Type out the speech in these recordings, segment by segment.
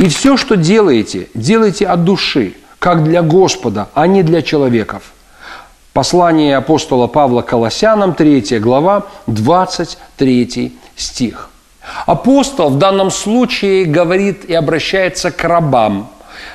И все, что делаете, делайте от души, как для Господа, а не для человеков. Послание апостола Павла Колоссянам, 3 глава, 23 стих. Апостол в данном случае говорит и обращается к рабам,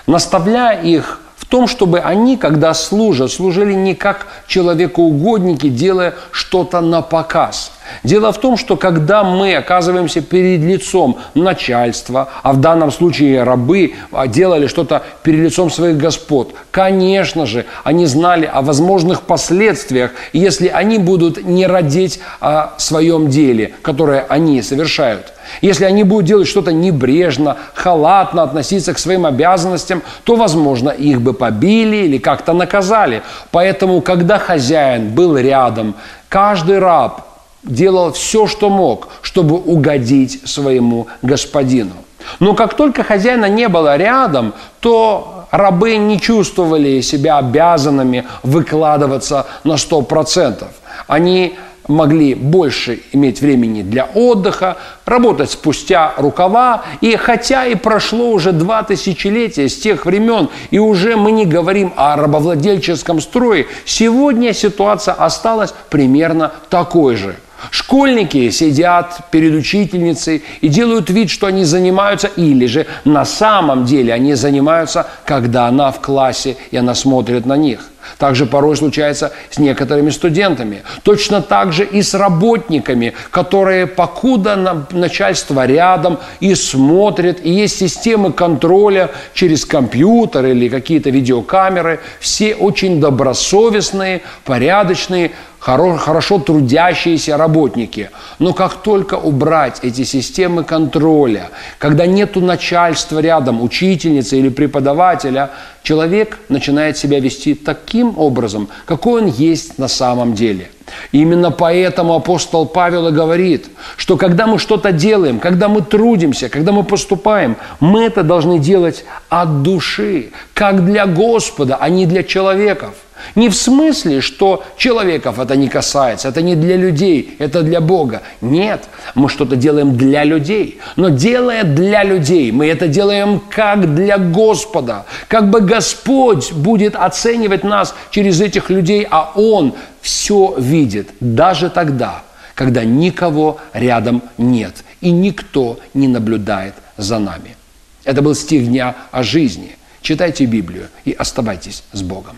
наставляя их в том, чтобы они, когда служат, служили не как человекоугодники, делая что-то на показ. Дело в том, что когда мы оказываемся перед лицом начальства, а в данном случае рабы а, делали что-то перед лицом своих господ, конечно же, они знали о возможных последствиях, если они будут не родить о своем деле, которое они совершают. Если они будут делать что-то небрежно, халатно относиться к своим обязанностям, то, возможно, их бы побили или как-то наказали. Поэтому, когда хозяин был рядом, каждый раб делал все, что мог, чтобы угодить своему господину. Но как только хозяина не было рядом, то рабы не чувствовали себя обязанными выкладываться на 100%. Они могли больше иметь времени для отдыха, работать спустя рукава. И хотя и прошло уже два тысячелетия с тех времен, и уже мы не говорим о рабовладельческом строе, сегодня ситуация осталась примерно такой же – Школьники сидят перед учительницей и делают вид, что они занимаются, или же на самом деле они занимаются, когда она в классе и она смотрит на них. Также порой случается с некоторыми студентами. Точно так же и с работниками, которые покуда начальство рядом и смотрит, и есть системы контроля через компьютер или какие-то видеокамеры. Все очень добросовестные, порядочные, хорошо трудящиеся работники. Но как только убрать эти системы контроля, когда нету начальства рядом, учительницы или преподавателя, человек начинает себя вести таким образом, какой он есть на самом деле. И именно поэтому апостол Павел и говорит, что когда мы что-то делаем, когда мы трудимся, когда мы поступаем, мы это должны делать от души, как для Господа, а не для человеков. Не в смысле, что человеков это не касается, это не для людей, это для Бога. Нет, мы что-то делаем для людей. Но делая для людей, мы это делаем как для Господа. Как бы Господь будет оценивать нас через этих людей, а Он все видит, даже тогда, когда никого рядом нет и никто не наблюдает за нами. Это был стих дня о жизни. Читайте Библию и оставайтесь с Богом.